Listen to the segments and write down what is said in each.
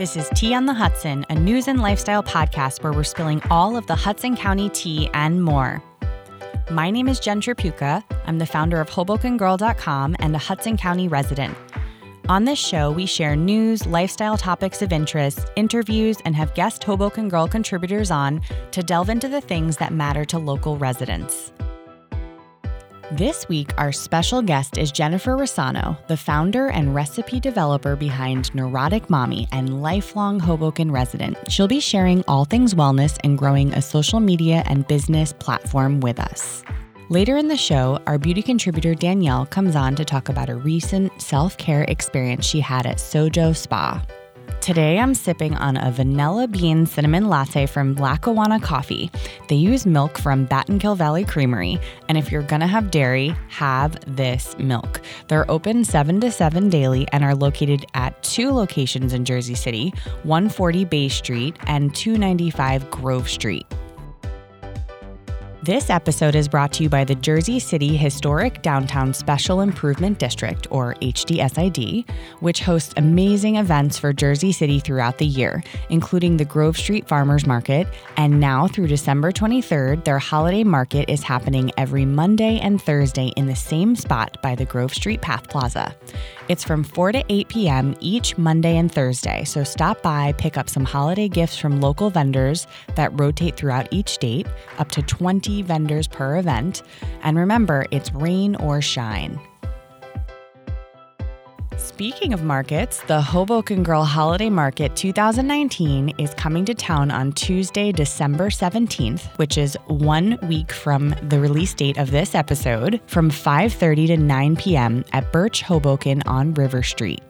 This is Tea on the Hudson, a news and lifestyle podcast where we're spilling all of the Hudson County tea and more. My name is Jen Tripucka. I'm the founder of HobokenGirl.com and a Hudson County resident. On this show, we share news, lifestyle topics of interest, interviews, and have guest Hoboken Girl contributors on to delve into the things that matter to local residents. This week, our special guest is Jennifer Rosano, the founder and recipe developer behind Neurotic Mommy and lifelong Hoboken resident. She'll be sharing all things wellness and growing a social media and business platform with us. Later in the show, our beauty contributor Danielle comes on to talk about a recent self care experience she had at Sojo Spa. Today I'm sipping on a vanilla bean cinnamon latte from Lackawanna Coffee. They use milk from Battenkill Valley Creamery, and if you're gonna have dairy, have this milk. They're open 7 to 7 daily and are located at two locations in Jersey City 140 Bay Street and 295 Grove Street. This episode is brought to you by the Jersey City Historic Downtown Special Improvement District, or HDSID, which hosts amazing events for Jersey City throughout the year, including the Grove Street Farmers Market. And now through December 23rd, their holiday market is happening every Monday and Thursday in the same spot by the Grove Street Path Plaza. It's from 4 to 8 p.m. each Monday and Thursday, so stop by, pick up some holiday gifts from local vendors that rotate throughout each date, up to 20 vendors per event. And remember, it's rain or shine. Speaking of markets, the Hoboken Girl Holiday Market 2019 is coming to town on Tuesday, December 17th, which is 1 week from the release date of this episode, from 5:30 to 9 p.m. at Birch Hoboken on River Street.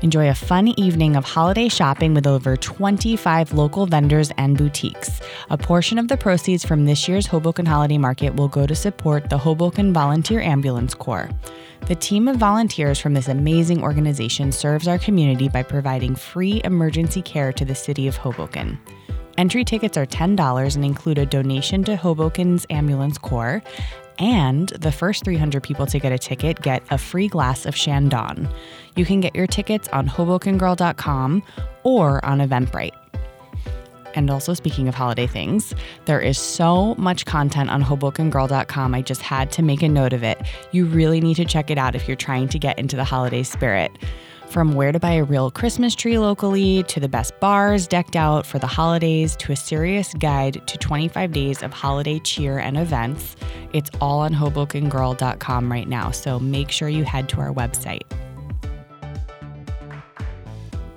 Enjoy a fun evening of holiday shopping with over 25 local vendors and boutiques. A portion of the proceeds from this year's Hoboken Holiday Market will go to support the Hoboken Volunteer Ambulance Corps. The team of volunteers from this amazing organization serves our community by providing free emergency care to the city of Hoboken. Entry tickets are $10 and include a donation to Hoboken's Ambulance Corps, and the first 300 people to get a ticket get a free glass of Chandon. You can get your tickets on HobokenGirl.com or on Eventbrite. And also, speaking of holiday things, there is so much content on HobokenGirl.com. I just had to make a note of it. You really need to check it out if you're trying to get into the holiday spirit. From where to buy a real Christmas tree locally, to the best bars decked out for the holidays, to a serious guide to 25 days of holiday cheer and events, it's all on HobokenGirl.com right now. So make sure you head to our website.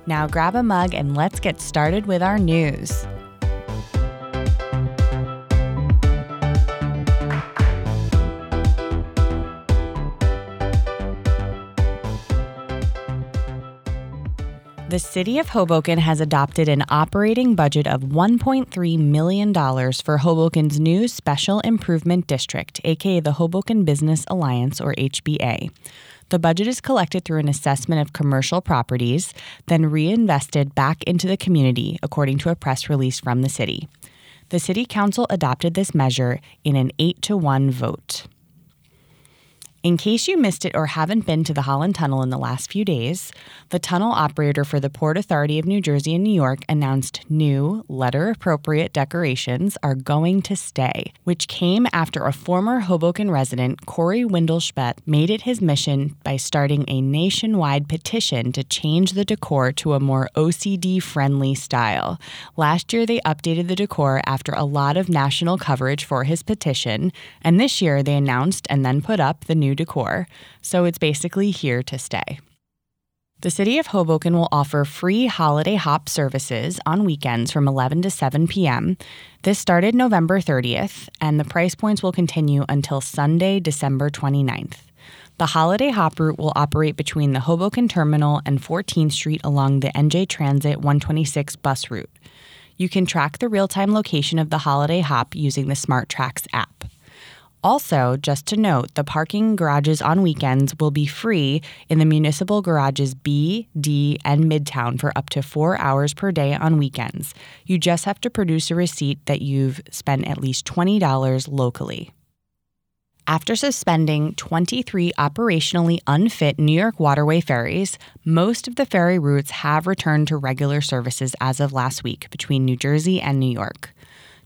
Now grab a mug and let's get started with our news. The City of Hoboken has adopted an operating budget of $1.3 million for Hoboken's new Special Improvement District, aka the Hoboken Business Alliance, or HBA. The budget is collected through an assessment of commercial properties, then reinvested back into the community, according to a press release from the city. The City Council adopted this measure in an 8 to 1 vote. In case you missed it or haven't been to the Holland Tunnel in the last few days, the tunnel operator for the Port Authority of New Jersey and New York announced new, letter appropriate decorations are going to stay, which came after a former Hoboken resident, Corey Windelspecht, made it his mission by starting a nationwide petition to change the decor to a more OCD friendly style. Last year, they updated the decor after a lot of national coverage for his petition, and this year they announced and then put up the new new decor, so it's basically here to stay. The City of Hoboken will offer free holiday hop services on weekends from 11 to 7 p.m. This started November 30th, and the price points will continue until Sunday, December 29th. The holiday hop route will operate between the Hoboken Terminal and 14th Street along the NJ Transit 126 bus route. You can track the real time location of the holiday hop using the SmartTrax app. Also, just to note, the parking garages on weekends will be free in the municipal garages B, D, and Midtown for up to four hours per day on weekends. You just have to produce a receipt that you've spent at least $20 locally. After suspending 23 operationally unfit New York waterway ferries, most of the ferry routes have returned to regular services as of last week between New Jersey and New York.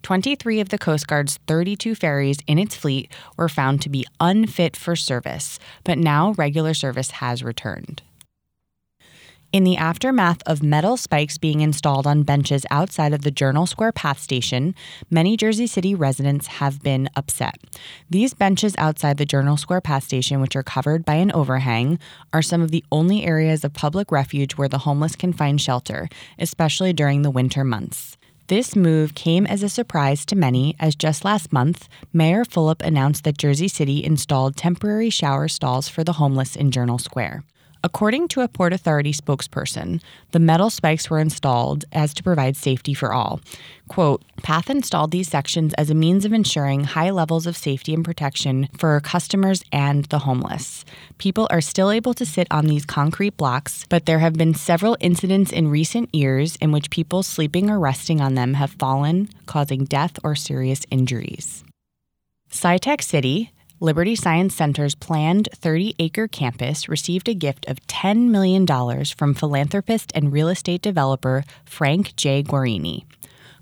23 of the Coast Guard's 32 ferries in its fleet were found to be unfit for service, but now regular service has returned. In the aftermath of metal spikes being installed on benches outside of the Journal Square Path Station, many Jersey City residents have been upset. These benches outside the Journal Square Path Station, which are covered by an overhang, are some of the only areas of public refuge where the homeless can find shelter, especially during the winter months. This move came as a surprise to many, as just last month, Mayor Fulop announced that Jersey City installed temporary shower stalls for the homeless in Journal Square. According to a Port Authority spokesperson, the metal spikes were installed as to provide safety for all. Quote, PATH installed these sections as a means of ensuring high levels of safety and protection for customers and the homeless. People are still able to sit on these concrete blocks, but there have been several incidents in recent years in which people sleeping or resting on them have fallen, causing death or serious injuries. SciTech City, Liberty Science Center's planned 30 acre campus received a gift of $10 million from philanthropist and real estate developer Frank J. Guarini.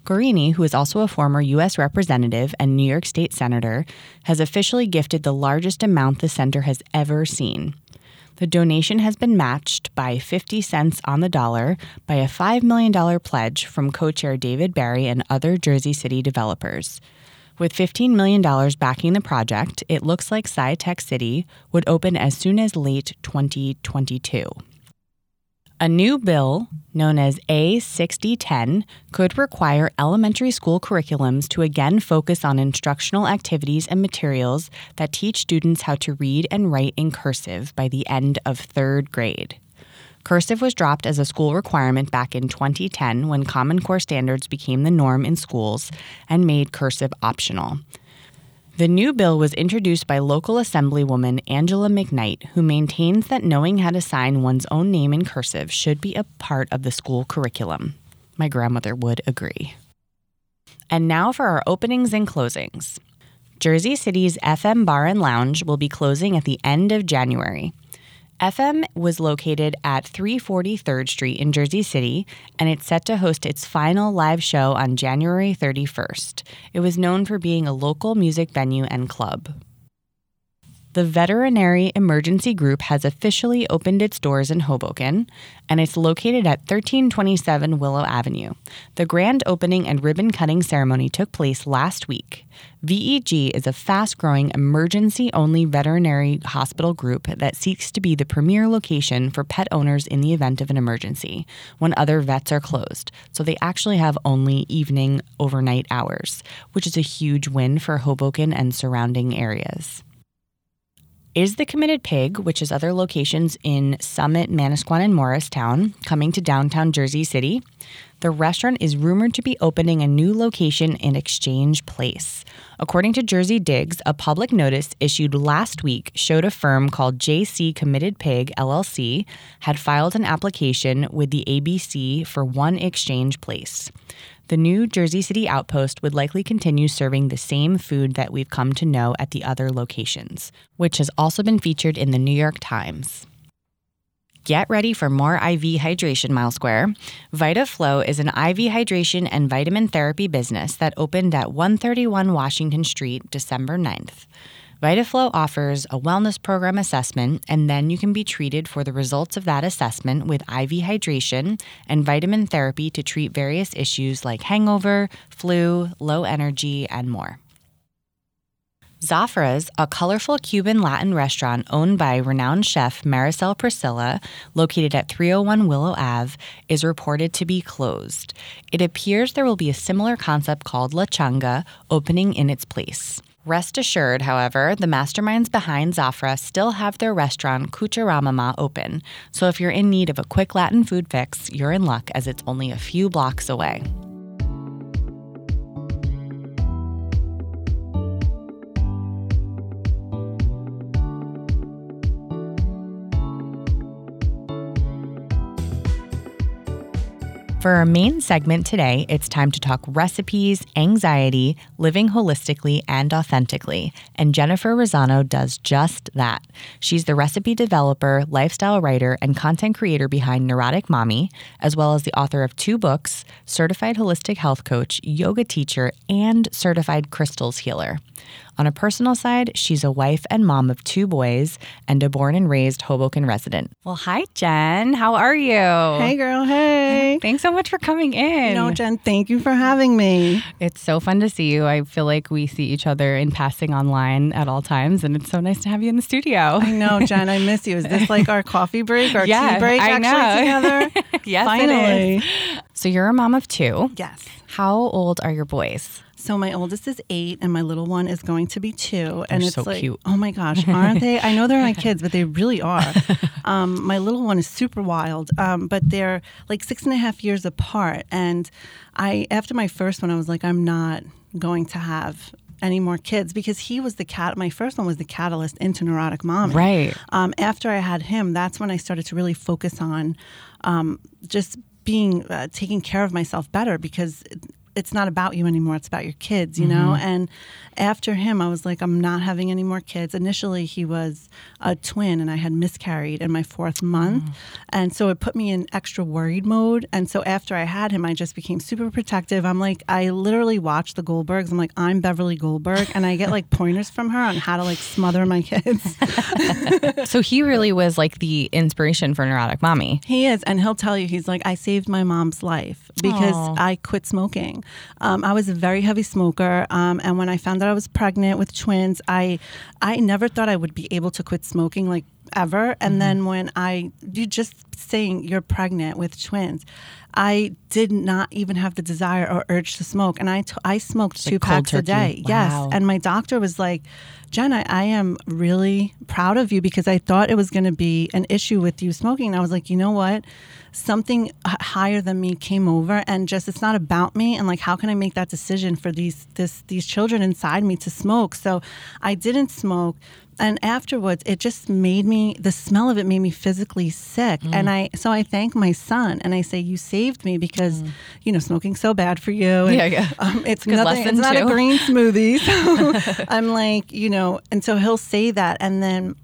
Guarini, who is also a former U.S. Representative and New York State Senator, has officially gifted the largest amount the center has ever seen. The donation has been matched by 50 cents on the dollar by a $5 million pledge from co chair David Barry and other Jersey City developers. With $15 million backing the project, it looks like SciTech City would open as soon as late 2022. A new bill, known as A6010, could require elementary school curriculums to again focus on instructional activities and materials that teach students how to read and write in cursive by the end of third grade. Cursive was dropped as a school requirement back in 2010 when Common Core standards became the norm in schools and made cursive optional. The new bill was introduced by local Assemblywoman Angela McKnight, who maintains that knowing how to sign one's own name in cursive should be a part of the school curriculum. My grandmother would agree. And now for our openings and closings. Jersey City's FM Bar and Lounge will be closing at the end of January. FM was located at 340 3rd Street in Jersey City, and it's set to host its final live show on January 31st. It was known for being a local music venue and club. The Veterinary Emergency Group has officially opened its doors in Hoboken, and it's located at 1327 Willow Avenue. The grand opening and ribbon cutting ceremony took place last week. VEG is a fast growing emergency only veterinary hospital group that seeks to be the premier location for pet owners in the event of an emergency when other vets are closed. So they actually have only evening overnight hours, which is a huge win for Hoboken and surrounding areas. Is the Committed Pig, which is other locations in Summit, Manasquan, and Morristown, coming to downtown Jersey City? The restaurant is rumored to be opening a new location in Exchange Place. According to Jersey Digs, a public notice issued last week showed a firm called JC Committed Pig LLC had filed an application with the ABC for one Exchange Place the new Jersey City outpost would likely continue serving the same food that we've come to know at the other locations, which has also been featured in the New York Times. Get ready for more IV hydration, Mile Square. VitaFlow is an IV hydration and vitamin therapy business that opened at 131 Washington Street December 9th. VitaFlow offers a wellness program assessment, and then you can be treated for the results of that assessment with IV hydration and vitamin therapy to treat various issues like hangover, flu, low energy, and more. Zafra's, a colorful Cuban Latin restaurant owned by renowned chef Maricel Presilla, located at 301 Willow Ave, is reported to be closed. It appears there will be a similar concept called La Changa opening in its place. Rest assured, however, the masterminds behind Zafra still have their restaurant Cucharamama open, so if you're in need of a quick Latin food fix, you're in luck as it's only a few blocks away. For our main segment today, it's time to talk recipes, anxiety, living holistically and authentically. And Jennifer Rosano does just that. She's the recipe developer, lifestyle writer, and content creator behind Neurotic Mommy, as well as the author of two books, certified holistic health coach, yoga teacher, and certified crystals healer. On a personal side, she's a wife and mom of two boys and a born and raised Hoboken resident. Well, hi, Jen. How are you? Hey, girl. Hey. Thanks so much for coming in. No, Jen, thank you for having me. It's so fun to see you. I feel like we see each other in passing online at all times, and it's so nice to have you in the studio. I know, Jen. I miss you. Is this like our coffee break, our yeah, tea break I actually know. together? yes, Finally. it is. So you're a mom of two. Yes. How old are your boys? So my oldest is eight, and my little one is going to be two. and They're it's so like, cute. oh my gosh, aren't they? I know they're my kids, but they really are. Um, my little one is super wild, um, but they're like six and a half years apart. And I, after my first one, I was like, I'm not going to have any more kids because he was the cat. My first one was the catalyst into neurotic mom. Right. Um, after I had him, that's when I started to really focus on um, just being uh, taking care of myself better because it's not about you anymore. It's about your kids, you know. Mm-hmm. And after him, I was like, I'm not having any more kids. Initially, he was a twin, and I had miscarried in my fourth month, mm. and so it put me in extra worried mode. And so after I had him, I just became super protective. I'm like, I literally watch the Goldbergs. I'm like, I'm Beverly Goldberg, and I get like pointers from her on how to like smother my kids. So he really was like the inspiration for Neurotic Mommy. He is, and he'll tell you, he's like, I saved my mom's life because Aw. I quit smoking. Um, I was a very heavy smoker, um, and when I found out I was pregnant with twins, I, I never thought I would be able to quit smoking like ever. And then when I, you just saying you're pregnant with twins, I did not even have the desire or urge to smoke, and I t- I smoked two Like cold packs a day. Wow. Yes, and my doctor was like, Jen, I, I am really proud of you because I thought it was going to be an issue with you smoking. And I was like, you know what? Something higher than me came over, and just it's not about me. And like, how can I make that decision for these this these children inside me to smoke? So I didn't smoke. And afterwards, it just made me, the smell of it made me physically sick. Mm. And I, so I thank my son and I say, You saved me because, you know, smoking's so bad for you. And, Mm. Yeah, yeah. Um, it's Good nothing, it's not too. a green smoothie. So I'm like, you know, and so he'll say that. And then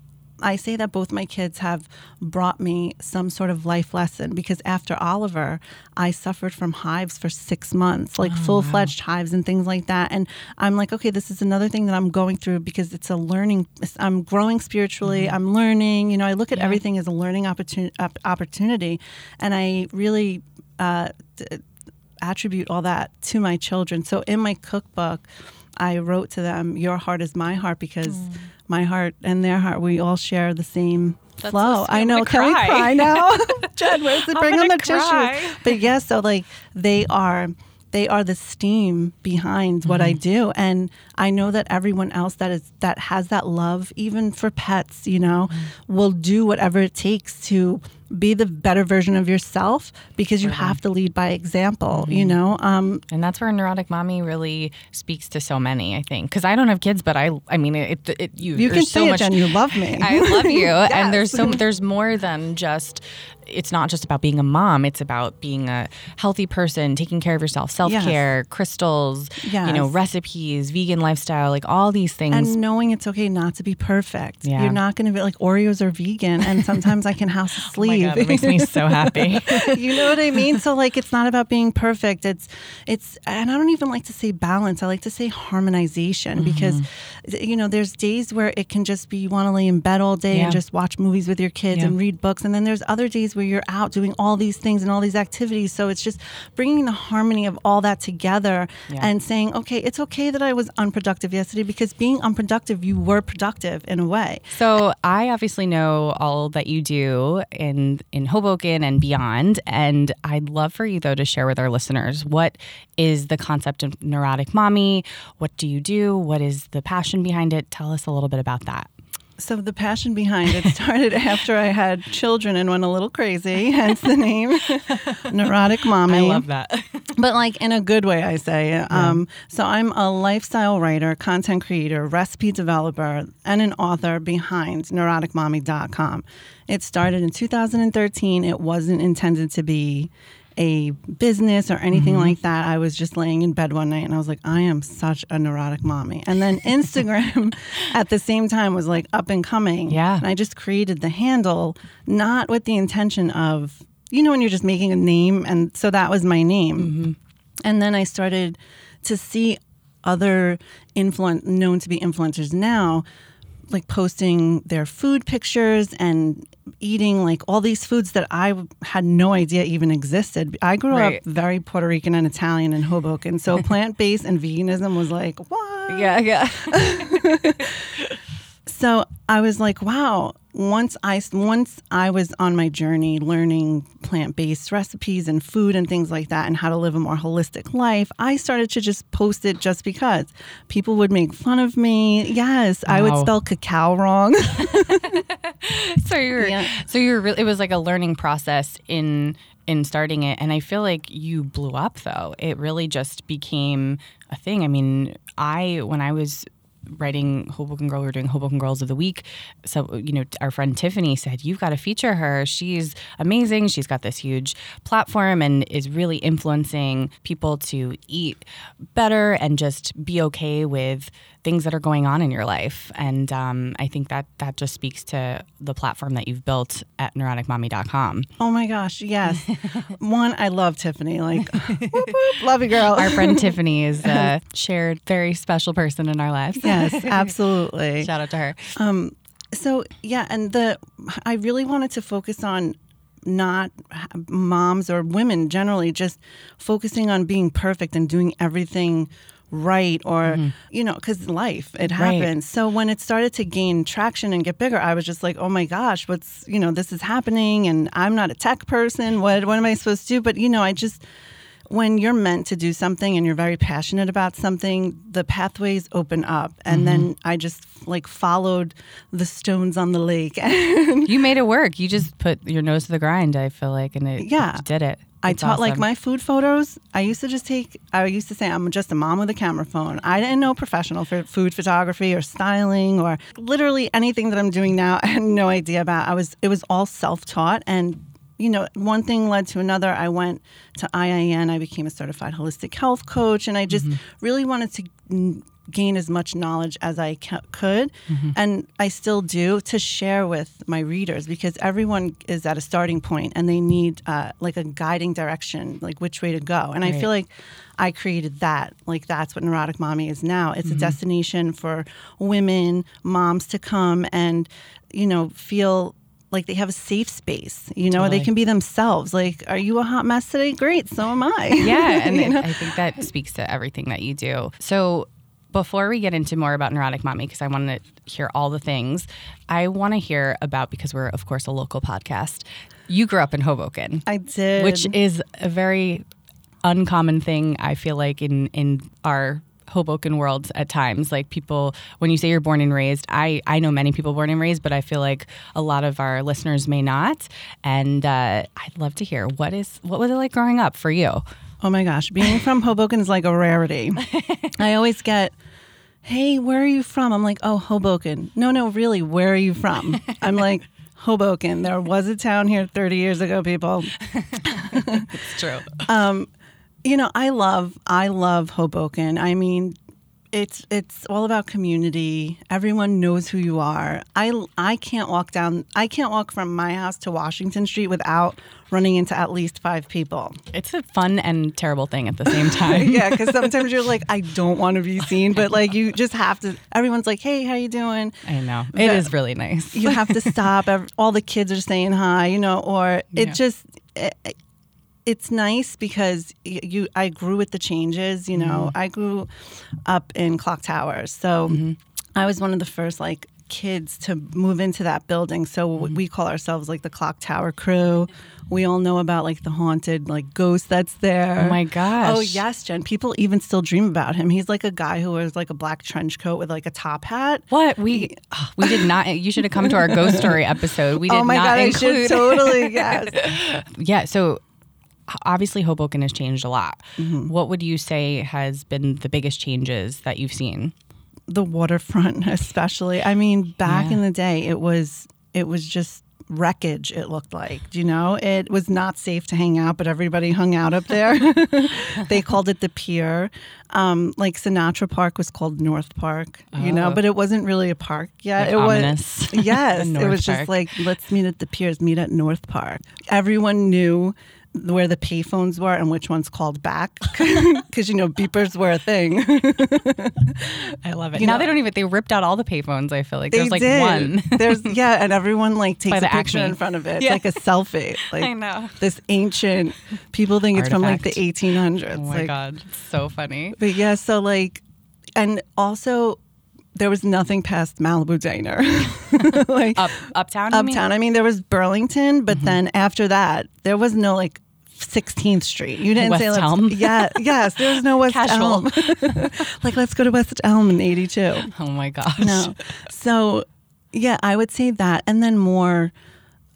I say that both my kids have brought me some sort of life lesson because after Oliver, I suffered from hives for six months, like full fledged hives and things like that. And I'm like, okay, this is another thing that I'm going through because it's a learning. I'm growing spiritually. I'm learning. You know, I look at everything as a learning opportunity. Opportunity, and I really. Uh, d- attribute all that to my children. So in my cookbook, I wrote to them, "Your heart is my heart," because my heart and their heart, we all share the same That's flow. so. I know. Can cry. we cry now, Jen? Where's the bring on the cry. tissues? But yes, so like they are. They are the steam behind what Mm-hmm. I do, and I know that everyone else that is that has that love, even for pets, you know, Mm-hmm. will do whatever it takes to be the better version of yourself because you have to lead by example, Mm-hmm. you know. Um, And that's where Neurotic Mommy really speaks to so many, I think. Because I don't have kids, but I, I mean, it, it, it you, you can so say it, much. Jen. You love me. I love you, and there's so there's more than just. It's not just about being a mom. It's about being a healthy person, taking care of yourself, self care, crystals, you know, recipes, vegan lifestyle, like all these things. and knowing it's okay not to be perfect. Yeah. You're not going to be like Oreos are vegan, and sometimes I can house a oh. God, it makes me so happy. you know what I mean? So like it's not about being perfect. It's it's and I don't even like to say balance. I like to say harmonization Mm-hmm. because you know, there's days where it can just be you want to lay in bed all day Yeah. and just watch movies with your kids Yeah. and read books and then there's other days where you're out doing all these things and all these activities. So it's just bringing the harmony of all that together Yeah. and saying, "Okay, it's okay that I was unproductive yesterday because being unproductive, you were productive in a way." So I obviously know all that you do in in Hoboken and beyond, and I'd love for you though to share with our listeners what is the concept of neurotic mommy. What do you do? What is the passion behind it? Tell us a little bit about that. So the passion behind it started after I had children and went a little crazy, hence the name Neurotic Mommy. I love that. but like in a good way, I say. Um, so I'm a lifestyle writer, content creator, recipe developer, and an author behind neuroticmommy.com. It started in 2013. It wasn't intended to be a business or anything mm-hmm. like that. I was just laying in bed one night and I was like, I am such a neurotic mommy. And then Instagram at the same time was like up and coming. Yeah. And I just created the handle, not with the intention of, you know, when you're just making a name. And so that was my name. Mm-hmm. And then I started to see other influen- known to be influencers now like posting their food pictures and eating like all these foods that I had no idea even existed. I grew Right. up very Puerto Rican and Italian in Hoboken, so plant based and veganism was like what? Yeah, yeah. So I was like, wow. Once I once I was on my journey learning plant based recipes and food and things like that, and how to live a more holistic life, I started to just post it just because people would make fun of me. Yes, I would spell cacao wrong. so you're Yeah. so you're really it was like a learning process in in starting it and i feel like you blew up though it really just became a thing i mean i when i was writing Hoboken Girl, we were doing Hoboken Girls of the Week. So, you know, our friend Tiffany said, You've got to feature her. She's amazing. She's got this huge platform and is really influencing people to eat better and just be okay with things that are going on in your life. And um, I think that that just speaks to the platform that you've built at neuroticmommy.com. Oh my gosh, yes. One, I love Tiffany. Like, whoop, whoop, love you, girl. Our friend Tiffany is a shared, very special person in our lives. yes, absolutely. Shout out to her. Um, So yeah, and the I really wanted to focus on not moms or women generally just focusing on being perfect and doing everything right or mm-hmm. you know because life it happens so when it started to gain traction and get bigger i was just like oh my gosh what's you know this is happening and i'm not a tech person what what am i supposed to do but you know i just when you're meant to do something and you're very passionate about something, the pathways open up. And mm-hmm. then I just like followed the stones on the lake. And You made it work. You just put your nose to the grind, I feel like, and it Yeah. you did it. I taught like my food photos. I used to just take, I used to say, I'm just a mom with a camera phone. I didn't know professional for food photography or styling or literally anything that I'm doing now. I had no idea about. I was, it was all self taught. And, you know, one thing led to another. I went to IIN. I became a certified holistic health coach. And I just mm-hmm. really wanted to gain as much knowledge as I ca- could. And I still do to share with my readers because everyone is at a starting point and they need uh, like a guiding direction, like which way to go. And I feel like I created that. Like that's what Neurotic Mommy is now. It's a destination for women, moms to come and, you know, feel like they have a safe space. You know, Totally. they can be themselves. Like, are you a hot mess today? Great, so am I. Yeah, and You know? I think that speaks to everything that you do. So before we get into more about Neurotic Mommy, because I want to hear all the things, I want to hear about because we're of course a local podcast. You grew up in Hoboken, I did. which is a very uncommon thing. I feel like in in our Hoboken world at times. Like people, when you say you're born and raised, I, I know many people born and raised, but I feel like a lot of our listeners may not. And uh, I'd love to hear what is what was it like growing up for you? Oh my gosh, being from Hoboken is like a rarity. I always get, hey, where are you from? I'm like, oh, Hoboken. No, no, really, where are you from? I'm like, Hoboken. There was a town here 30 years ago, people. It's true. Um, You know, I love, I love Hoboken. I mean, it's it's all about community. Everyone knows who you are. I I can't walk down. I can't walk from my house to Washington Street without running into at least five people. It's a fun and terrible thing at the same time. yeah, because sometimes you're like, I don't want to be seen, but like you just have to. Everyone's like, Hey, how you doing? I know. It But- is really nice. You have to stop. All the kids are saying hi, you know, or it Yeah. just. It, it's nice because you. I grew with the changes. You know, mm-hmm. I grew up in Clock Towers, so mm-hmm. I was one of the first like kids to move into that building. So mm-hmm. we call ourselves like the Clock Tower crew. We all know about like the haunted like ghost that's there. Oh my gosh. Oh yes, Jen. People even still dream about him. He's like a guy who wears like a black trench coat with like a top hat. What we oh, we did not. You should have come to our ghost story episode. We oh did oh my not god, I include. should totally yes. yeah. So obviously Hoboken has changed a lot. Mm-hmm. What would you say has been the biggest changes that you've seen? the waterfront especially. I mean, back Yeah. in the day it was it was just wreckage it looked like. You know? It was not safe to hang out, but everybody hung out up there. they called it the pier. Um, like Sinatra Park was called North Park, you know, Oh. but it wasn't really a park yet. Like it ominous. was yes, it was just like let's meet at the piers, meet at North Park. Everyone knew where the payphones were and which ones called back because you know beepers were a thing. I love it. You now know- they don't even they ripped out all the payphones. I feel like there's like did. one. There's yeah, and everyone like takes a picture Acme. in front of it. It's Yeah. like a selfie. Like I know. this ancient. People think it's from like the 1800s. Oh my like, god, so funny. But yeah, so like, and also there was nothing past Malibu Diner, like Up uptown. you mean? uptown. I mean, there was Burlington, Mm-hmm. but then after that, there was no like. 16th Street. You didn't West say let's, Elm? Yeah, yes. There was no West Casual. Elm. like let's go to West Elm in '82. Oh my gosh. No. So, yeah, I would say that. And then more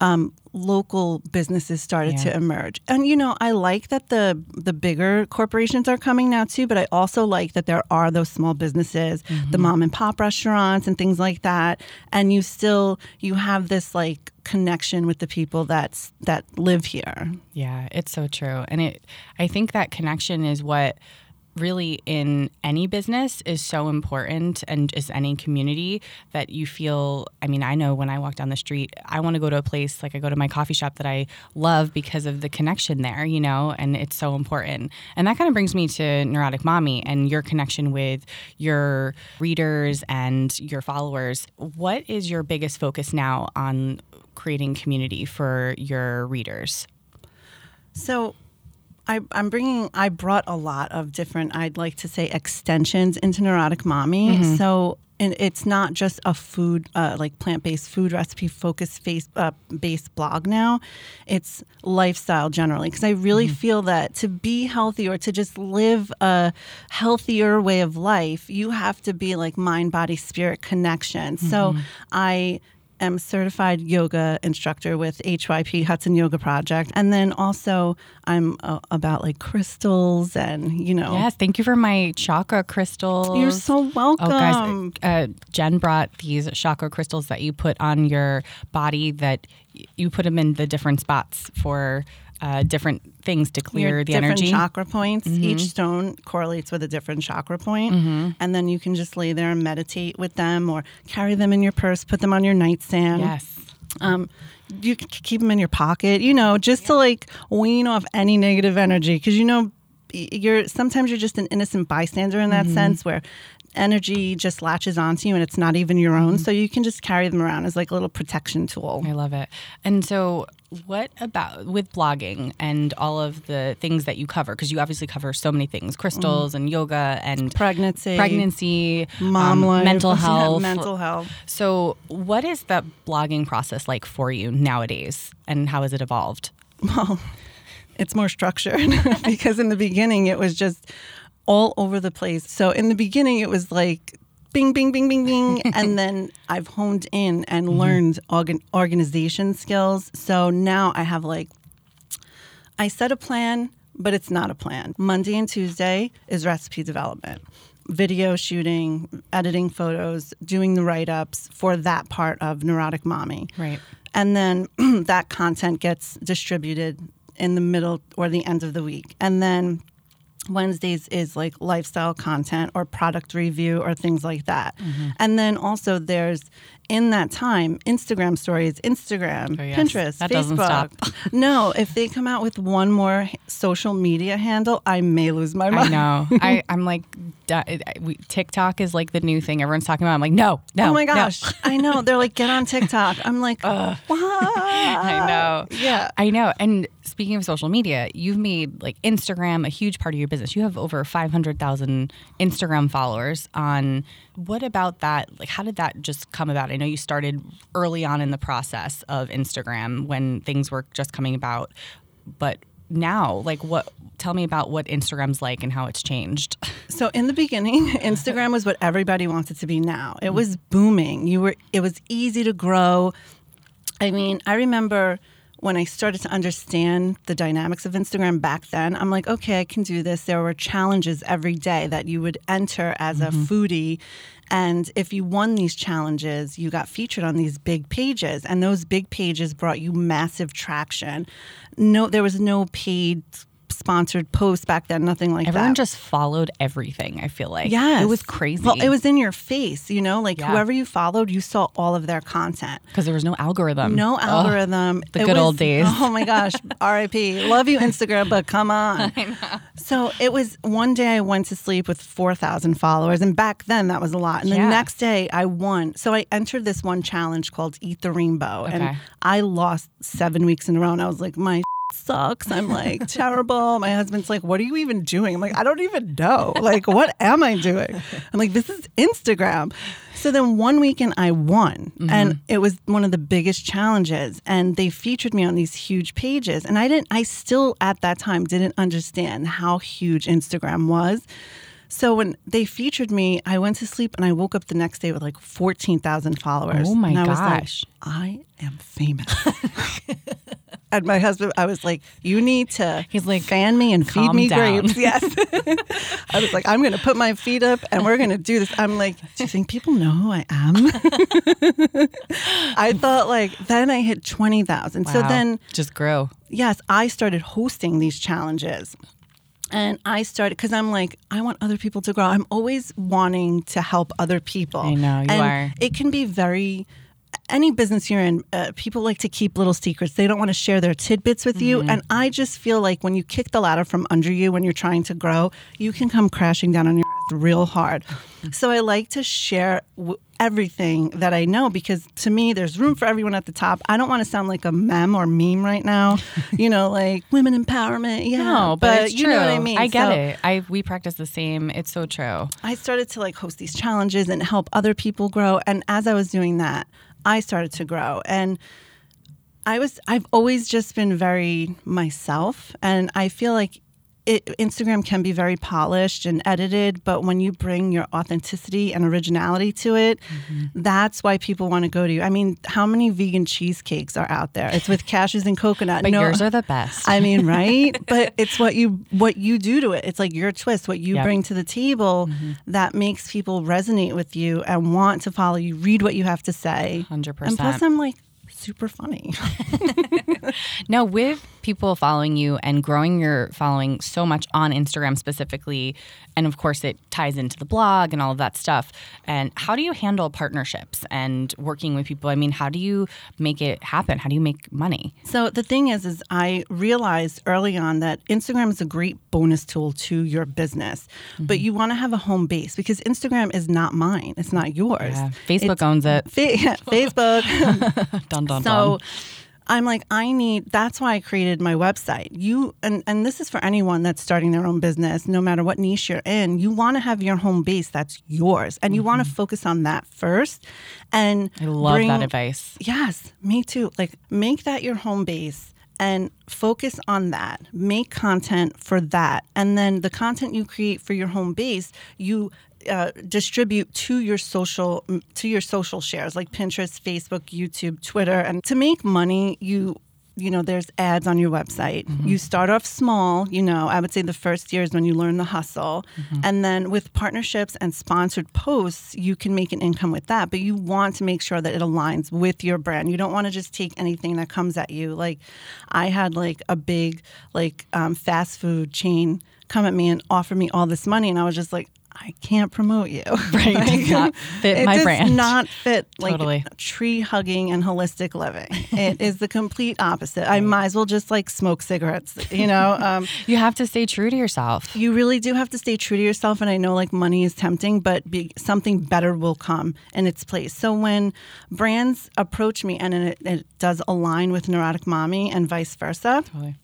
um, local businesses started Yeah. to emerge. And, you know, I like that the, the bigger corporations are coming now too, but I also like that there are those small businesses, the mom and pop restaurants and things like that. And you still, you have this like connection with the people that's, that live here. Yeah, it's so true. And it I think that connection is what really in any business is so important and just any community that you feel I mean, I know when I walk down the street, I want to go to a place like I go to my coffee shop that I love because of the connection there, you know, and it's so important. And that kind of brings me to Neurotic Mommy and your connection with your readers and your followers. What is your biggest focus now on creating community for your readers? So I, I'm bringing, I brought a lot of different, I'd like to say, extensions into Neurotic Mommy. So and it's not just a food, uh, like plant based food recipe focused face, uh, based blog now. It's lifestyle generally. Because I really feel that to be healthy or to just live a healthier way of life, you have to be like mind, body, spirit connection. So I am certified yoga instructor with HYP Hudson Yoga Project, and then also I'm uh, about like crystals and you know. Yes, thank you for my chakra crystals. You're so welcome. Oh, guys, uh, Jen brought these chakra crystals that you put on your body. That you put them in the different spots for uh, different things to clear Your the different energy. Mm-hmm. chakra points. Each stone correlates with a different chakra point. and then you can just lay there and meditate with them, or carry them in your purse, put them on your nightstand. yes. Um, you can keep them in your pocket, you know, just to like wean off any negative energy. Because you know, you're sometimes you're just an innocent bystander in Mm-hmm. that sense, where energy just latches onto you and it's not even your Mm-hmm. own. So you can just carry them around as like a little protection tool. I love it. And so, what about with blogging and all of the things that you cover? Because you obviously cover so many things crystals and yoga and Pregnancy, pregnancy, mom um, life, mental yeah, health. mental health. So, what is the blogging process like for you nowadays, and how has it evolved? Well, it's more structured because in the beginning it was just all over the place. So in the beginning it was like bing, bing, bing, bing, bing. and then I've honed in and mm-hmm. learned organ- organization skills. So now I have like, I set a plan, but it's not a plan. Monday and Tuesday is recipe development. Video shooting, editing photos, doing the write ups for that part of Neurotic Mommy Right. and then that content gets distributed in the middle or the end of the week and then wednesdays is like lifestyle content or product review or things like that Mm-hmm. and then also there's in that time instagram stories instagram Oh, yes. pinterest That facebook no if they come out with one more social media handle i may lose my I mind know. I, I'm like, TikTok is like the new thing everyone's talking about. I'm like, no, no. Oh my no. gosh! I know they're like, get on TikTok. I'm like, what? I know. Yeah. I know. And speaking of social media, you've made like Instagram a huge part of your business. You have over 500,000 Instagram followers on what about that? Like, how did that just come about? I know you started early on in the process of Instagram when things were just coming about, but now, like, what? Tell me about what Instagram's like and how it's changed. So in the beginning, Instagram was what everybody wants it to be now. It was booming. You were it was easy to grow. I mean, I remember when I started to understand the dynamics of Instagram back then, I'm like, okay, I can do this. There were challenges every day that you would enter as a mm-hmm. foodie. And if you won these challenges, you got featured on these big pages. And those big pages brought you massive traction. No, there was no paid sponsored post back then, nothing like Everyone that. Everyone just followed everything, I feel like. Yes. It was crazy. Well, it was in your face, you know, like Yeah. whoever you followed, you saw all of their content. because there was no algorithm. No Ugh. algorithm. the It good was- old days. Oh my gosh. RIP. Love you, Instagram, but come on. So it was one day I went to sleep with 4,000 followers. And back then that was a lot. And the Yeah. next day I won. So I entered this one challenge called Eat the Rainbow. Okay. And I lost seven weeks in a row. And I was like, my sucks. I'm like terrible. My husband's like, what are you even doing? I'm like, I don't even know. Like, what am I doing? I'm like, this is Instagram. So then one weekend I won, and mm-hmm. it was one of the biggest challenges. And they featured me on these huge pages. And I didn't, I still at that time didn't understand how huge Instagram was. So when they featured me, I went to sleep and I woke up the next day with like 14,000 followers. Oh my and I was like, gosh. I am famous. and my husband, I was like, you need to He's like, fan me and feed me down." grapes. Yes. I was like, I'm going to put my feet up and we're going to do this. I'm like, do you think people know who I am? I thought like, then I hit 20,000. So then just grow. yes, I started hosting these challenges. And I started because I'm like, I want other people to grow. I'm always wanting to help other people. I know, you and are. It can be very, any business you're in, uh, people like to keep little secrets. They don't want to share their tidbits with Mm-hmm. you. And I just feel like when you kick the ladder from under you when you're trying to grow, you can come crashing down on your ass real hard. so I like to share w- everything that I know because to me, there's room for everyone at the top. I don't want to sound like a mem or meme right now, you know, like women empowerment. Yeah, No, but, it's you know what I mean. I get So it. I we practice the same. It's so true. I started to like host these challenges and help other people grow. And as I was doing that, I started to grow. And I was I've always just been very myself and I feel like it, Instagram can be very polished and edited, but when you bring your authenticity and originality to it, mm-hmm. that's why people want to go to you. I mean, how many vegan cheesecakes are out there? It's with cashews and coconut. But No- yours are the best. I mean, right? but it's what you what you do to it. It's like your twist, what you Yep. bring to the table mm-hmm. that makes people resonate with you and want to follow you, read what you have to say. Hundred percent. And plus, I'm like super funny. Now, with people following you and growing your following so much on Instagram specifically, and of course it ties into the blog and all of that stuff. And how do you handle partnerships and working with people? I mean, how do you make it happen? How do you make money? So the thing is, is I realized early on that Instagram is a great bonus tool to your business, but Mm-hmm. you want to have a home base because Instagram is not mine; it's not yours. Yeah, Facebook It's- owns it. Fa- Facebook. Dun dun So dun. I'm like, I need that's why I created my website. You and, and this is for anyone that's starting their own business, no matter what niche you're in, you want to have your home base that's yours. And you want to focus on that first. And Mm-hmm. I love bring- that advice. Yes, me too. Like make that your home base and focus on that. Make content for that. And then the content you create for your home base, you uh, distribute to your social to your social shares like Pinterest, Facebook, YouTube, Twitter. And to make money, you you know, there's ads on your website. You start off small, you know, I would say the first year is when you learn the hustle. And then with partnerships and sponsored posts, you can make an income with that. But you want to make sure that it aligns with your brand. You don't want to just take anything that comes at you. Like I had like a big like um, fast food chain come at me and offer me all this money. And I was just like, I can't promote you. Right, it does not fit it my does brand. not fit like Totally. tree hugging and holistic living. it is the complete opposite. I might as well just like smoke cigarettes, you know? Um, You have to stay true to yourself. you really do have to stay true to yourself. And I know like money is tempting, but be, something better will come in its place. So when brands approach me and it, it does align with Neurotic Mommy and vice versa, Totally.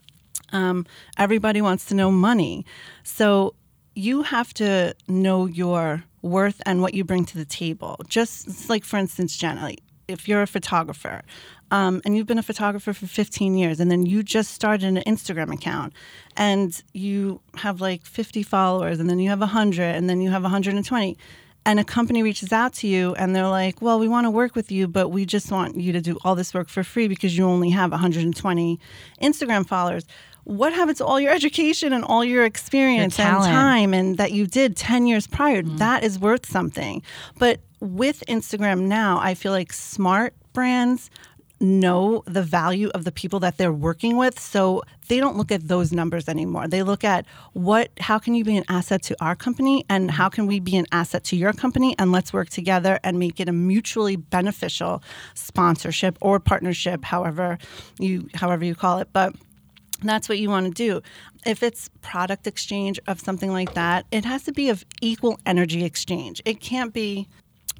um, everybody wants to know money. So you have to know your worth and what you bring to the table. Just like, for instance, Jenna, if you're a photographer um, and you've been a photographer for 15 years and then you just started an Instagram account and you have like 50 followers and then you have 100 and then you have 120 and a company reaches out to you and they're like, well, we want to work with you, but we just want you to do all this work for free because you only have 120 Instagram followers. What happens to all your education and all your experience Your and time and that you did 10 years prior? Mm-hmm. That is worth something. But with Instagram now, I feel like smart brands know the value of the people that they're working with so they don't look at those numbers anymore they look at what how can you be an asset to our company and how can we be an asset to your company and let's work together and make it a mutually beneficial sponsorship or partnership however you however you call it but that's what you want to do. If it's product exchange of something like that, it has to be of equal energy exchange. It can't be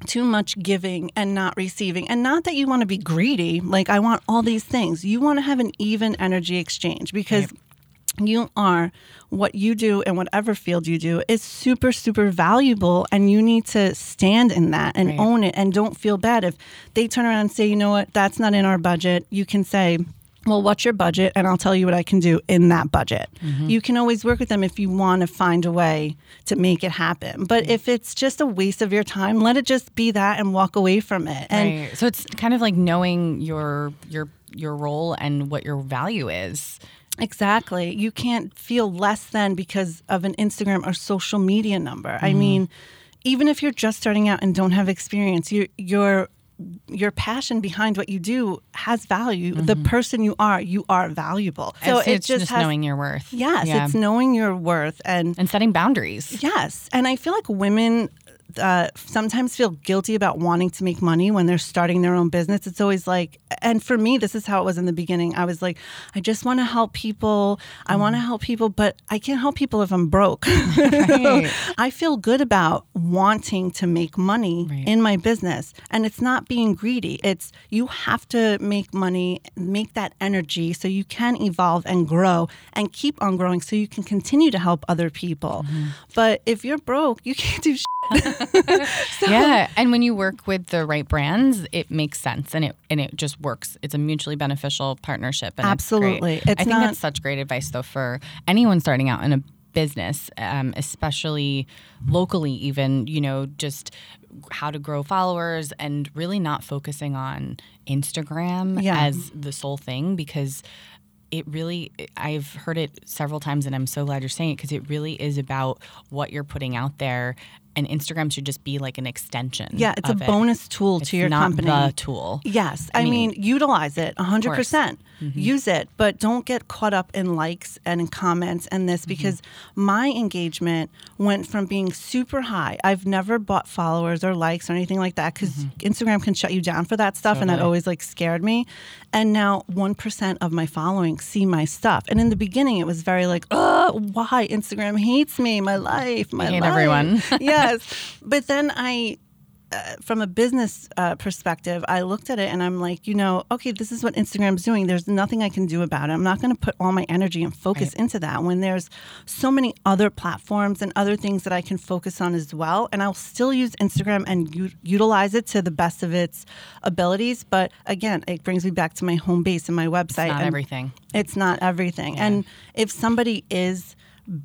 too much giving and not receiving. And not that you want to be greedy, like I want all these things. You want to have an even energy exchange because you are what you do in whatever field you do is super super valuable and you need to stand in that and Right. own it and don't feel bad if they turn around and say you know what that's not in our budget you can say well what's your budget and i'll tell you what i can do in that budget Mm-hmm. you can always work with them if you want to find a way to make it happen but if it's just a waste of your time let it just be that and walk away from it and right. So it's kind of like knowing your your your role and what your value is. Exactly. You can't feel less than because of an Instagram or social media number. I mean, even if you're just starting out and don't have experience, your your your passion behind what you do has value. The mm-hmm. person you are, you are valuable. So it's, it's just, just has, knowing your worth. Yes, Yeah. it's knowing your worth and and setting boundaries. Yes. And I feel like women uh, sometimes feel guilty about wanting to make money when they're starting their own business. It's always like, and for me, this is how it was in the beginning. I was like, I just want to help people. I want to help people, but I can't help people if I'm broke. Right. I feel good about wanting to make money Right. in my business. And it's not being greedy. It's you have to make money, make that energy so you can evolve and grow and keep on growing so you can continue to help other people. Mm-hmm. But if you're broke, you can't do shit. yeah, and when you work with the right brands, it makes sense and it and it just works. It's a mutually beneficial partnership. And Absolutely. it's. It's I think not- that's such great advice though for anyone starting out in a business, um, especially locally. Even you know just how to grow followers and really not focusing on Instagram Yeah. as the sole thing because it really i've heard it several times and i'm so glad you're saying it because it really is about what you're putting out there and instagram should just be like an extension Yeah, it's a it. bonus tool It's to your not company. the tool Yes, I, mean, utilize it 100%. percent Mm-hmm. Use it, but don't get caught up in likes and in comments and this Mm-hmm. because my engagement went from being super high. I've never bought followers or likes or anything like that because Instagram can shut you down for that stuff, and that Mm-hmm. Always like scared me. And now 1% of my following see my stuff. And in the beginning, it was very like, oh, why Instagram hates me, my life, my hate life. everyone. Yes, but then I uh, from a business uh, perspective, I looked at it and I'm like, you know, okay, this is what Instagram's doing. There's nothing I can do about it. I'm not going to put all my energy and focus into that when there's so many other platforms and other things that I can focus on as well. And I'll still use Instagram and u- utilize it to the best of its abilities. But again, it brings me back to my home base and my website. not and everything It's not everything. And if somebody is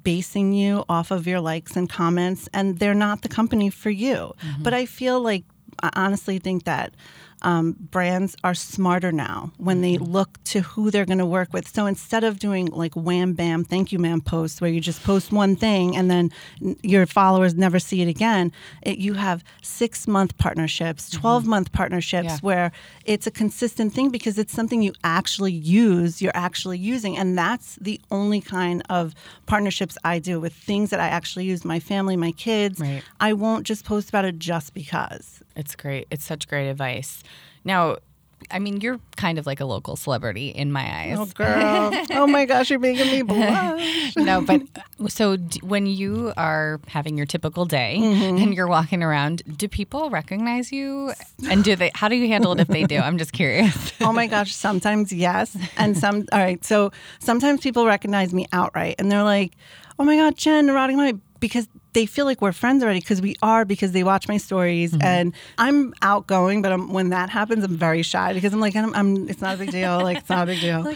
basing you off of your likes and comments and they're not the company for you. Mm-hmm. But I feel like I honestly think that um, brands are smarter now when they look to who they're going to work with. So instead of doing like wham bam, thank you ma'am posts where you just post one thing and then your followers never see it again, it, you have six month partnerships, 12 month partnerships Yeah. where it's a consistent thing because it's something you actually use, you're actually using. And that's the only kind of partnerships I do with things that I actually use my family, my kids. Right. I won't just post about it just because. It's great it's such great advice now i mean you're kind of like a local celebrity in my eyes Oh, girl. oh my gosh, you're making me blush. no, but so d- when you are having your typical day Mm-hmm. and you're walking around, do people recognize you? And do they? How do you handle it if they do? I'm just curious. oh my gosh, sometimes yes. And some, all right. So sometimes people recognize me outright and they're like, oh my God, Jen, Neurotic Mommy, because they feel like we're friends already because we are because they watch my stories and I'm outgoing, but I'm, when that happens, I'm very shy because I'm like, I'm, I'm, it's not a big deal. Like, it's not a big deal.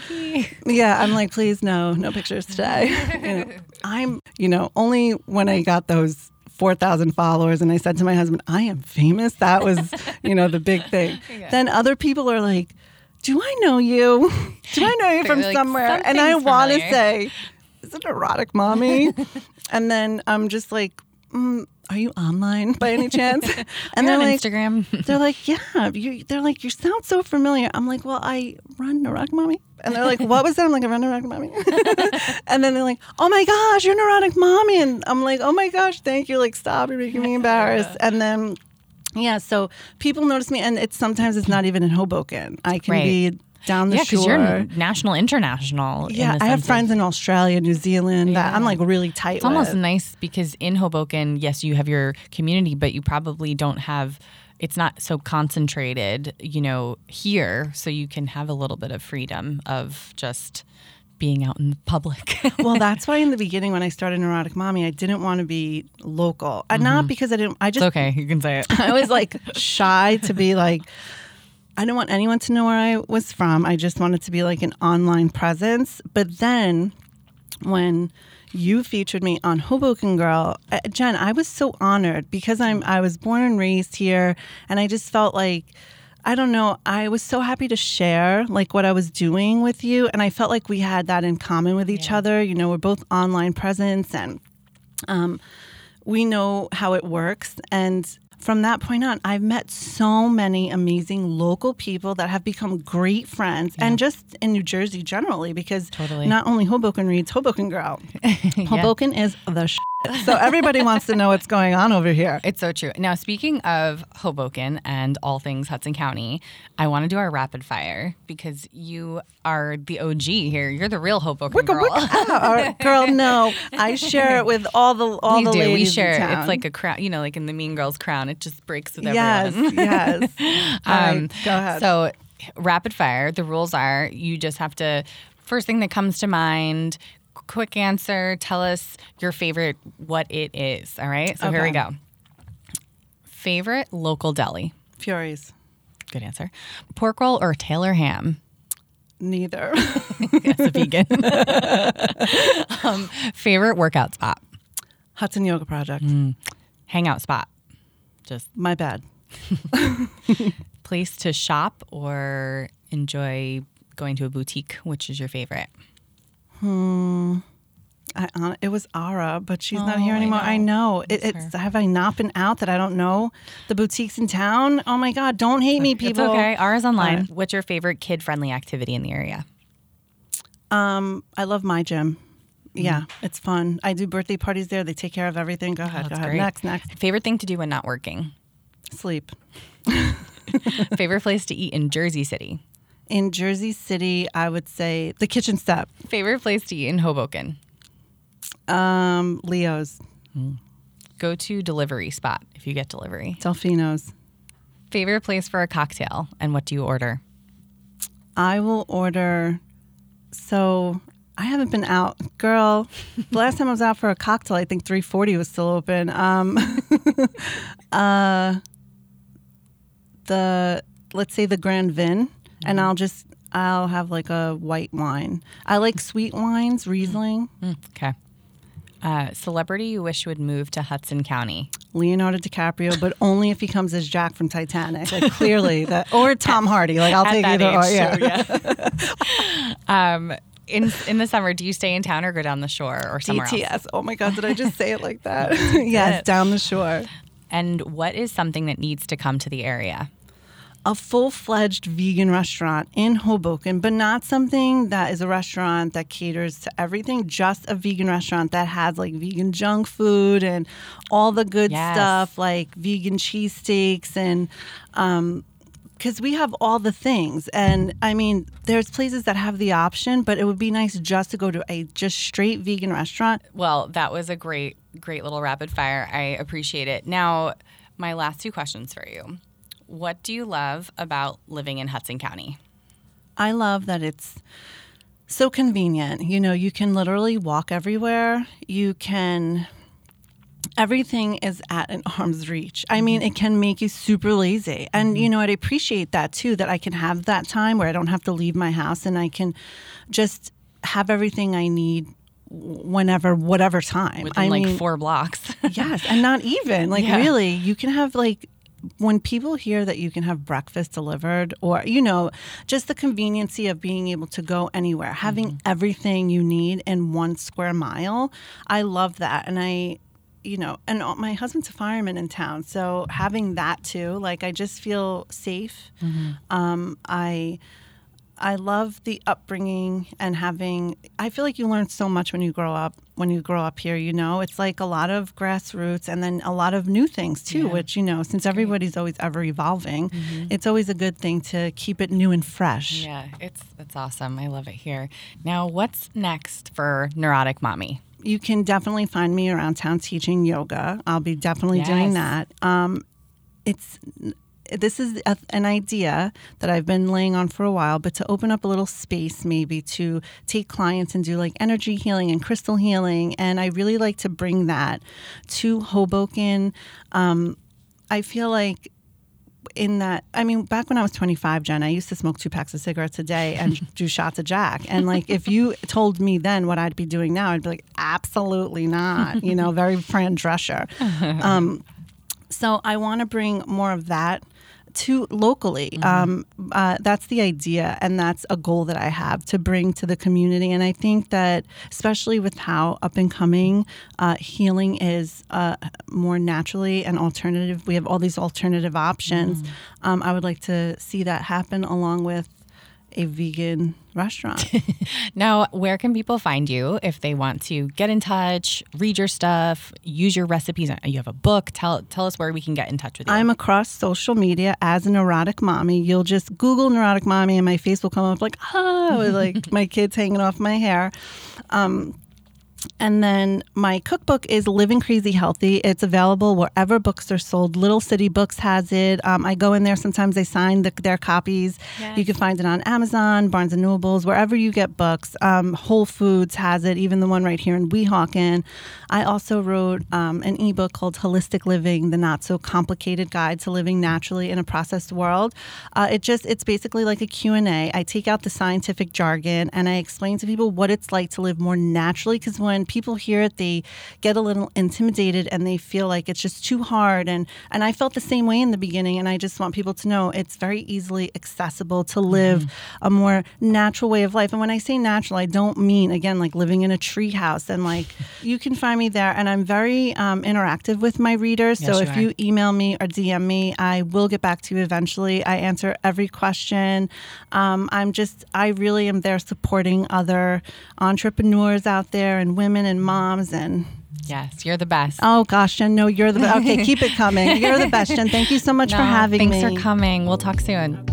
Yeah, I'm like, please, no, no pictures today. you know, I'm, you know, only when I got those 4,000 followers. And I said to my husband, I am famous. That was, you know, the big thing. Then other people are like, do I know you? Do I know you They're from like, somewhere? And I want to say, is it erotic, mommy? And then I'm just like, mm, are you online by any chance? And they're on like, Instagram. they're like, yeah. You, they're like, you sound so familiar. I'm like, well, I run Neurotic Mommy. And they're like, what was that? I'm like, I run Neurotic Mommy. and then they're like, oh my gosh, you're Neurotic Mommy. And I'm like, oh my gosh, thank you. Like, stop, you're making me embarrassed. And then, yeah, so people notice me, and it's sometimes it's not even in Hoboken. I can Right. be down the yeah, because you're national, international. in yeah, the I have sense of- friends in Australia, New Zealand that I'm like really tight It's almost nice because in Hoboken, yes, you have your community, but you probably don't have. It's not so concentrated, you know, here, so you can have a little bit of freedom of just being out in the public. well, that's why in the beginning when I started Neurotic Mommy, I didn't want to be local. And not mm-hmm. because I didn't, I just it's okay, you can say it. I was like shy to be like, I didn't want anyone to know where I was from. I just wanted to be like an online presence. But then when you featured me on Hoboken Girl, uh, Jen, I was so honored because I'm I was born and raised here, and I just felt like. I don't know. I was so happy to share like what I was doing with you and I felt like we had that in common with each other. You know, we're both online presence and um, we know how it works. And from that point on, I've met so many amazing local people that have become great friends, and just in New Jersey generally, because Totally. not only Hoboken reads Hoboken Girl, Hoboken is the shit. So everybody wants to know what's going on over here. It's so true. Now, speaking of Hoboken and all things Hudson County, I want to do our rapid fire because you are the OG here. You're the real Hoboken girl. Ah, girl, no, I share it with all the all we the do. ladies. We share. it. It's like a crown. You know, like in the Mean Girls crown. It just breaks with yes, everyone. yes. Right, Um, go ahead. So, rapid fire. The rules are you just have to first thing that comes to mind. Quick answer. Tell us your favorite. What it is. All right. So here we go. Favorite local deli. Fiore's, Good answer. Pork roll or Taylor ham. Neither. As a vegan. um, favorite workout spot. Hudson Yoga Project. Mm. Hangout spot. Just My bed. place to shop or enjoy going to a boutique. Which is your favorite? I, hon- it was Ara, but she's not Oh, here I anymore. I know. know. It, it's have I not been out that I don't know the boutiques in town? Oh my God! Don't hate me, people. It's okay. Ours online. right. What's your favorite kid friendly activity in the area? Um, I love my gym. Yeah, it's fun. I do birthday parties there. They take care of everything. Go ahead. go Oh, that's ahead. great. Next, next. Favorite thing to do when not working? Sleep. favorite place to eat in Jersey City? In Jersey City, I would say the kitchen step. Favorite place to eat in Hoboken? Um, Leo's, Go to delivery spot if you get delivery. Delfino's. Favorite place for a cocktail and what do you order? I will order. So I haven't been out, girl. The last time I was out for a cocktail, I think 340 was still open. Um, uh, the let's say the Grand Vin, and I'll just I'll have like a white wine. I like sweet wines, Riesling, Mm, okay. Uh, celebrity you wish would move to Hudson County? Leonardo DiCaprio, but only if he comes as Jack from Titanic. Like clearly that, or Tom Hardy. Like I'll At take either. Age, yeah. yeah. um, in in the summer, do you stay in town or go down the shore or somewhere else? DTS. Oh my God, did I just say it like that? yes, down the shore. And what is something that needs to come to the area? A full fledged vegan restaurant in Hoboken, but not something that is a restaurant that caters to everything, just a vegan restaurant that has like vegan junk food and all the good Yes. stuff like vegan cheesesteaks and, um, because we have all the things and i mean there's places that have the option but it would be nice just to go to a just straight vegan restaurant Well, that was a great, great little rapid fire. I appreciate it. Now, my last two questions for you. What do you love about living in Hudson County? I love that it's so convenient. You know, you can literally walk everywhere. You can everything is at an arm's reach. I mean, it mm-hmm. can make you super lazy. And you mm-hmm. know, I'd appreciate that too that I can have that time where I don't have to leave my house and I can just have everything I need whenever, whatever time. Within I like mean, four blocks. yes, and not even like Yeah. really. You can have like when people hear that you can have breakfast delivered, or you know, just the conveniency of being able to go anywhere, having everything you need in one square mile. I love that, and I. You know, and my husband's a fireman in town, so having that too, like I just feel safe. Um, I I love the upbringing and having. I feel like you learn so much when you grow up. When you grow up here, you know, it's like a lot of grassroots and then a lot of new things too. Yeah. Which you know, since everybody's always ever evolving, it's always a good thing to keep it new and fresh. yeah, it's it's awesome. I love it here. Now, what's next for Neurotic Mommy? You can definitely find me around town teaching yoga. I'll be definitely doing that. Um, it's this is a, an idea that I've been laying on for a while, but to open up a little space maybe to take clients and do like energy healing and crystal healing. And I really like to bring that to Hoboken. Um, I feel like in that i mean back when i was 25 jen i used to smoke two packs of cigarettes a day and do shots of jack and like if you told me then what i'd be doing now i'd be like absolutely not you know very fran drescher um, so i want to bring more of that to locally. Um, uh, that's the idea and that's a goal that i have to bring to the community. And i think that especially with how up and coming uh, healing is uh, more naturally and alternative we have all these alternative options. Um, i would like to see that happen along with a vegan restaurant Now, where can people find you if they want to get in touch, read your stuff, use your recipes? You have a book. Tell tell us where we can get in touch with you. I'm across social media as a neurotic mommy. You'll just Google neurotic mommy, and my face will come up like, oh, with like my kids hanging off my hair. Um, and then my cookbook is Living Crazy Healthy. It's available wherever books are sold. Little City Books has it. Um, I go in there sometimes. They sign the, their copies. You can find it on Amazon, Barnes and Nobles, wherever you get books. Um, Whole Foods has it. Even the one right here in Weehawken. I also wrote um, an ebook called Holistic Living: The Not So Complicated Guide to Living Naturally in a Processed World. Uh, it just it's basically like a Q and A. I take out the scientific jargon and I explain to people what it's like to live more naturally. Because when people hear it, they get a little intimidated and they feel like it's just too hard. And and I felt the same way in the beginning. And I just want people to know it's very easily accessible to live a more natural way of life. And when I say natural, I don't mean again like living in a tree house. And like you can find me there. And I'm very um, interactive with my readers. Yes, so you if are. you email me or DM me, I will get back to you eventually. I answer every question. Um, I'm just, I really am there supporting other entrepreneurs out there and women and moms and. yes, you're the best. Oh gosh, Jen, no, you're the best. Okay, keep it coming. You're the best, Jen. Thank you so much for having thanks me. Thanks for coming. We'll talk soon.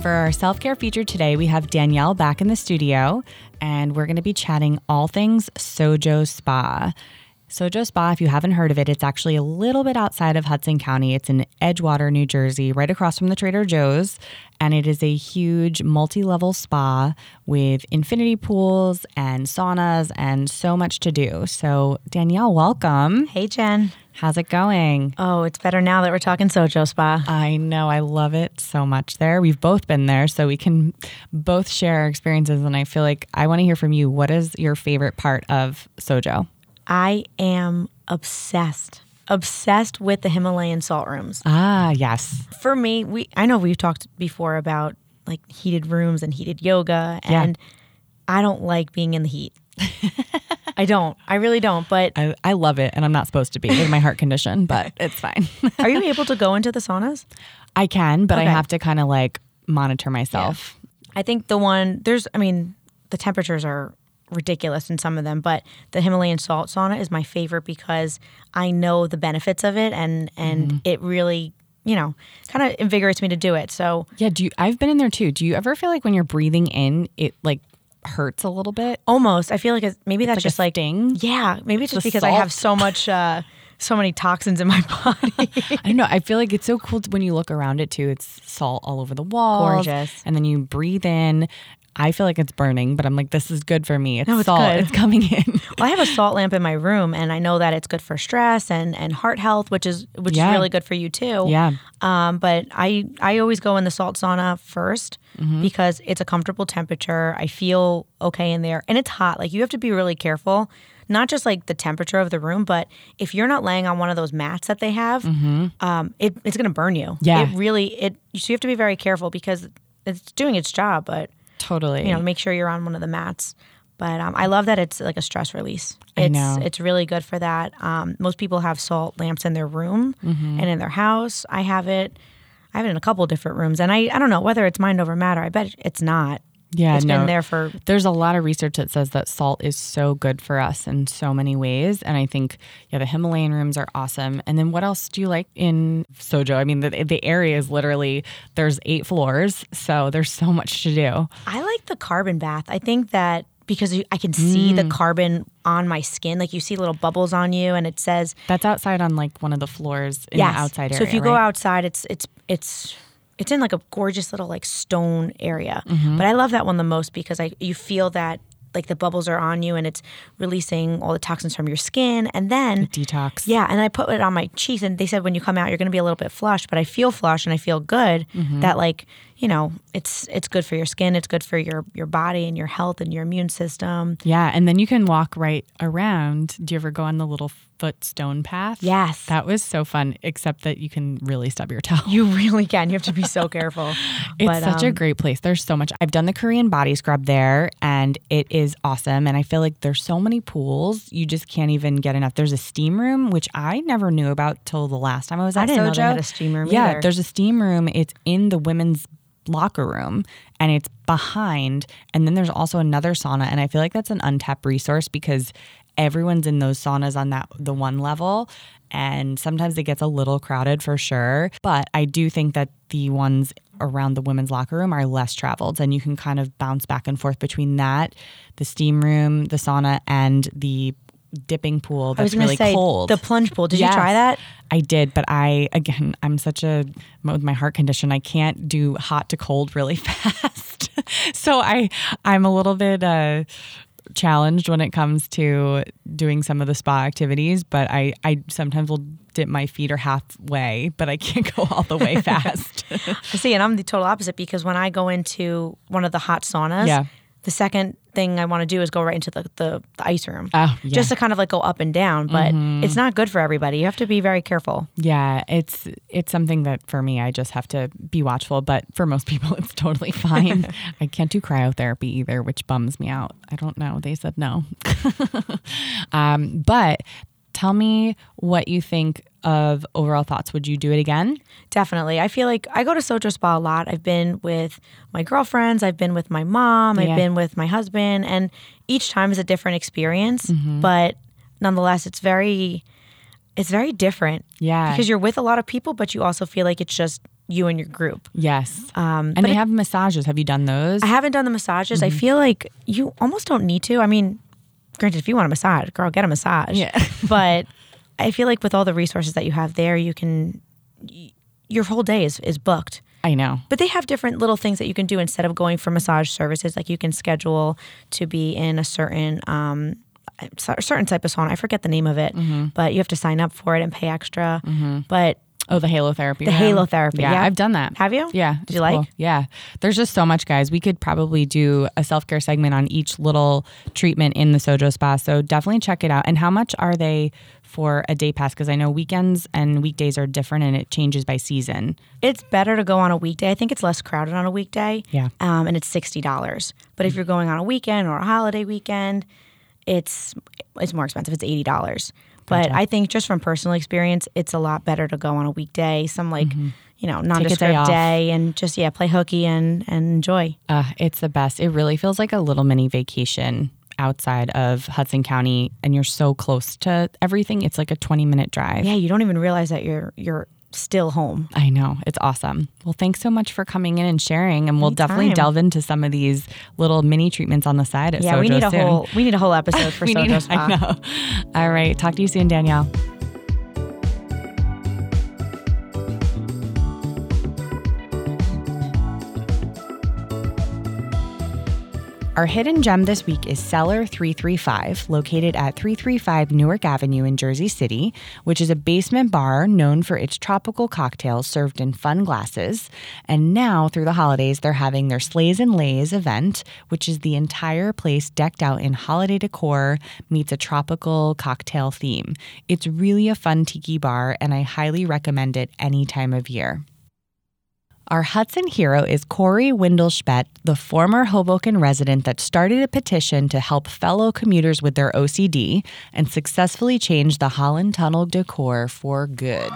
For our self care feature today, we have Danielle back in the studio, and we're going to be chatting all things Sojo Spa. Sojo Spa, if you haven't heard of it, it's actually a little bit outside of Hudson County. It's in Edgewater, New Jersey, right across from the Trader Joe's. And it is a huge multi level spa with infinity pools and saunas and so much to do. So, Danielle, welcome. Hey, Jen. How's it going? Oh, it's better now that we're talking Sojo Spa. I know. I love it so much there. We've both been there, so we can both share our experiences. And I feel like I want to hear from you. What is your favorite part of Sojo? I am obsessed, obsessed with the Himalayan salt rooms. Ah, yes. For me, we I know we've talked before about like heated rooms and heated yoga, Yeah. and I don't like being in the heat. I don't. I really don't. But I, I love it, and I'm not supposed to be with my heart condition, but it's fine. are you able to go into the saunas? I can, but I have to kind of like monitor myself. I think the one there's I mean, the temperatures are ridiculous in some of them, but the Himalayan salt sauna is my favorite because I know the benefits of it and and it really, you know, kind of invigorates me to do it. So Yeah. Do you, I've been in there too. Do you ever feel like when you're breathing in, it like hurts a little bit? almost I feel like it's, maybe that's like just like ding. Yeah, maybe it's just The because I have so much uh so many toxins in my body. I don't know. I feel like it's so cool when you look around it too. It's salt all over the walls. Gorgeous. And then you breathe in. I feel like it's burning, but I'm like, this is good for me. It's, No, it's salt. good. It's coming in. Well, I have a salt lamp in my room, and I know that it's good for stress and, and heart health, which is which Yeah. is really good for you too. yeah. Um, but I I always go in the salt sauna 1st Mm-hmm. because it's a comfortable temperature. I feel okay in there, and it's hot. Like you have to be really careful, not just like the temperature of the room, but if you're not laying on one of those mats that they have, um, it, it's gonna burn you. Mm-hmm. Yeah. it really it. So you have to be very careful because it's doing its job, but Totally. you know, make sure you're on one of the mats. But um, I love that it's like a stress release. I It's know. it's really good for that. Um, most people have salt lamps in their room Mm-hmm. and in their house. I have it. I have it in a couple different rooms, and I I don't know whether it's mind over matter. I bet it's not. Yeah. It's no. been there for There's a lot of research that says that salt is so good for us in so many ways. And I think, yeah, the Himalayan rooms are awesome. And then what else do you like in Sojo? I mean, the, the area is literally, there's eight floors. So there's so much to do. I like the carbon bath. I think that because I can see Mm. the carbon on my skin, like you see little bubbles on you, and it says That's outside on like one of the floors in yes. the outside area. So if you go outside, it's it's it's it's in like a gorgeous little like stone area. Mm-hmm. But I love that one the most because I you feel that like the bubbles are on you and it's releasing all the toxins from your skin, and then detox. yeah, and I put it on my cheeks, and they said when you come out, you're going to be a little bit flushed, but I feel flushed and I feel good. Mm-hmm. That like you know, it's it's good for your skin, it's good for your your body and your health and your immune system. Yeah. And then you can walk right around. Do you ever go on the little foot stone path? Yes. That was so fun, except that you can really stub your toe. You really can. You have to be so careful. It's But, such a um, great place. There's so much. I've done the Korean body scrub there and it is awesome. And I feel like there's so many pools, you just can't even get enough. There's a steam room, which I never knew about till the last time I was at I didn't know Sojo. they had a steam room Yeah, either. there's a steam room. It's in the women's locker room and it's behind. And then there's also another sauna. And I feel like that's an untapped resource because everyone's in those saunas on that the one level and sometimes it gets a little crowded for sure but i do think that the ones around the women's locker room are less traveled and you can kind of bounce back and forth between that the steam room the sauna and the dipping pool I was that's really say cold the plunge pool. Did Yes. you try that? I did, but I again, I'm such a with my heart condition. I can't do hot to cold really fast, so I I'm a little bit uh, challenged when it comes to doing some of the spa activities. But I I sometimes will dip my feet or halfway, but I can't go all the way fast. See, and I'm the total opposite because when I go into one of the hot saunas, Yeah. The second thing I want to do is go right into the, the, the ice room. Oh, yeah. Mm-hmm. Just to kind of like go up and down, but it's not good for everybody. You have to be very careful. Yeah, it's it's something that for me I just have to be watchful, but for most people it's totally fine. I can't do cryotherapy either, which bums me out. I don't know. They said no. um, but tell me what you think of overall thoughts. Would you do it again? Definitely. I feel like I go to Sojo Spa a lot. I've been with my girlfriends, I've been with my mom, Yeah. I've been with my husband, and each time is a different experience. Mm-hmm. But nonetheless, it's very it's very different. Yeah. Because you're with a lot of people, but you also feel like it's just you and your group. Yes. Um, and they it- have massages. Have you done those? I haven't done the massages. Mm-hmm. I feel like you almost don't need to. I mean, granted, if you want a massage, girl, get a massage. Yeah. but I feel like with all the resources that you have there, you can y- your whole day is is booked. I know. But they have different little things that you can do instead of going for massage services. Like you can schedule to be in a certain um, a certain type of sauna. I forget the name of it, Mm-hmm. but you have to sign up for it and pay extra. But Oh, the halo therapy. The room. halo therapy, Yeah, yeah. I've done that. Have you? Yeah. Did you like? Yeah. There's just so much, guys. We could probably do a self care segment on each little treatment in the Sojo Spa. So definitely check it out. And how much are they for a day pass? Because I know weekends and weekdays are different and it changes by season. It's better to go on a weekday. I think it's less crowded on a weekday. Yeah. Um, and it's sixty dollars. But if you're going on a weekend or a holiday weekend, it's it's more expensive. It's eighty dollars. But I think just from personal experience, it's a lot better to go on a weekday, some like you know nondescript off. day, and just yeah, play hooky and and enjoy. Uh, it's the best. It really feels like a little mini vacation outside of Hudson County and you're so close to everything. It's like a 20 minute drive. Yeah, you don't even realize that you're you're still home. I know. It's awesome. Well, thanks so much for coming in and sharing. And we'll definitely delve into some of these little mini treatments on the side at Yeah, Sojo we need a soon. whole we need a whole episode for Sojo need- Spa. I know. All right. Talk to you soon, Danielle. Our hidden gem this week is Cellar 335, located at 335 Newark Avenue in Jersey City, which is a basement bar known for its tropical cocktails served in fun glasses. And now, through the holidays, they're having their Slays and Lays event, which is the entire place decked out in holiday decor meets a tropical cocktail theme. It's really a fun tiki bar, and I highly recommend it any time of year. Our Hudson hero is Corey Windelspecht, the former Hoboken resident that started a petition to help fellow commuters with their OCD and successfully changed the Holland Tunnel decor for good.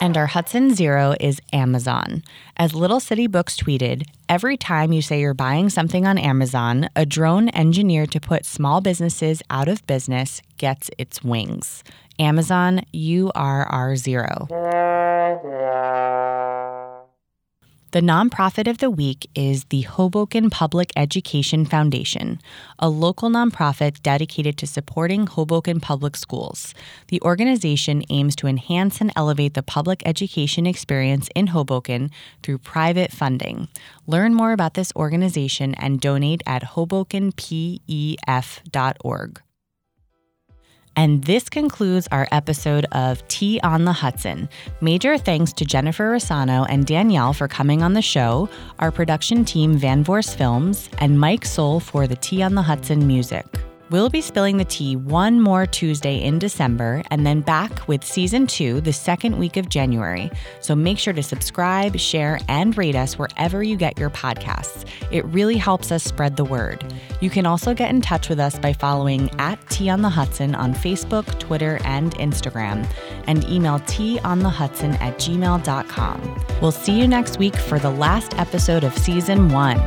And our Hudson Zero is Amazon. As Little City Books tweeted, every time you say you're buying something on Amazon, a drone engineered to put small businesses out of business gets its wings. Amazon, you are our zero. The nonprofit of the week is the Hoboken Public Education Foundation, a local nonprofit dedicated to supporting Hoboken public schools. The organization aims to enhance and elevate the public education experience in Hoboken through private funding. Learn more about this organization and donate at hobokenpef.org. And this concludes our episode of Tea on the Hudson. Major thanks to Jennifer Rossano and Danielle for coming on the show, our production team Van Vorst Films, and Mike Soul for the Tea on the Hudson music. We'll be spilling the tea one more Tuesday in December and then back with season two the second week of January. So make sure to subscribe, share, and rate us wherever you get your podcasts. It really helps us spread the word. You can also get in touch with us by following at Tea on the Hudson on Facebook, Twitter, and Instagram, and email teaonthehudson at gmail.com. We'll see you next week for the last episode of season one.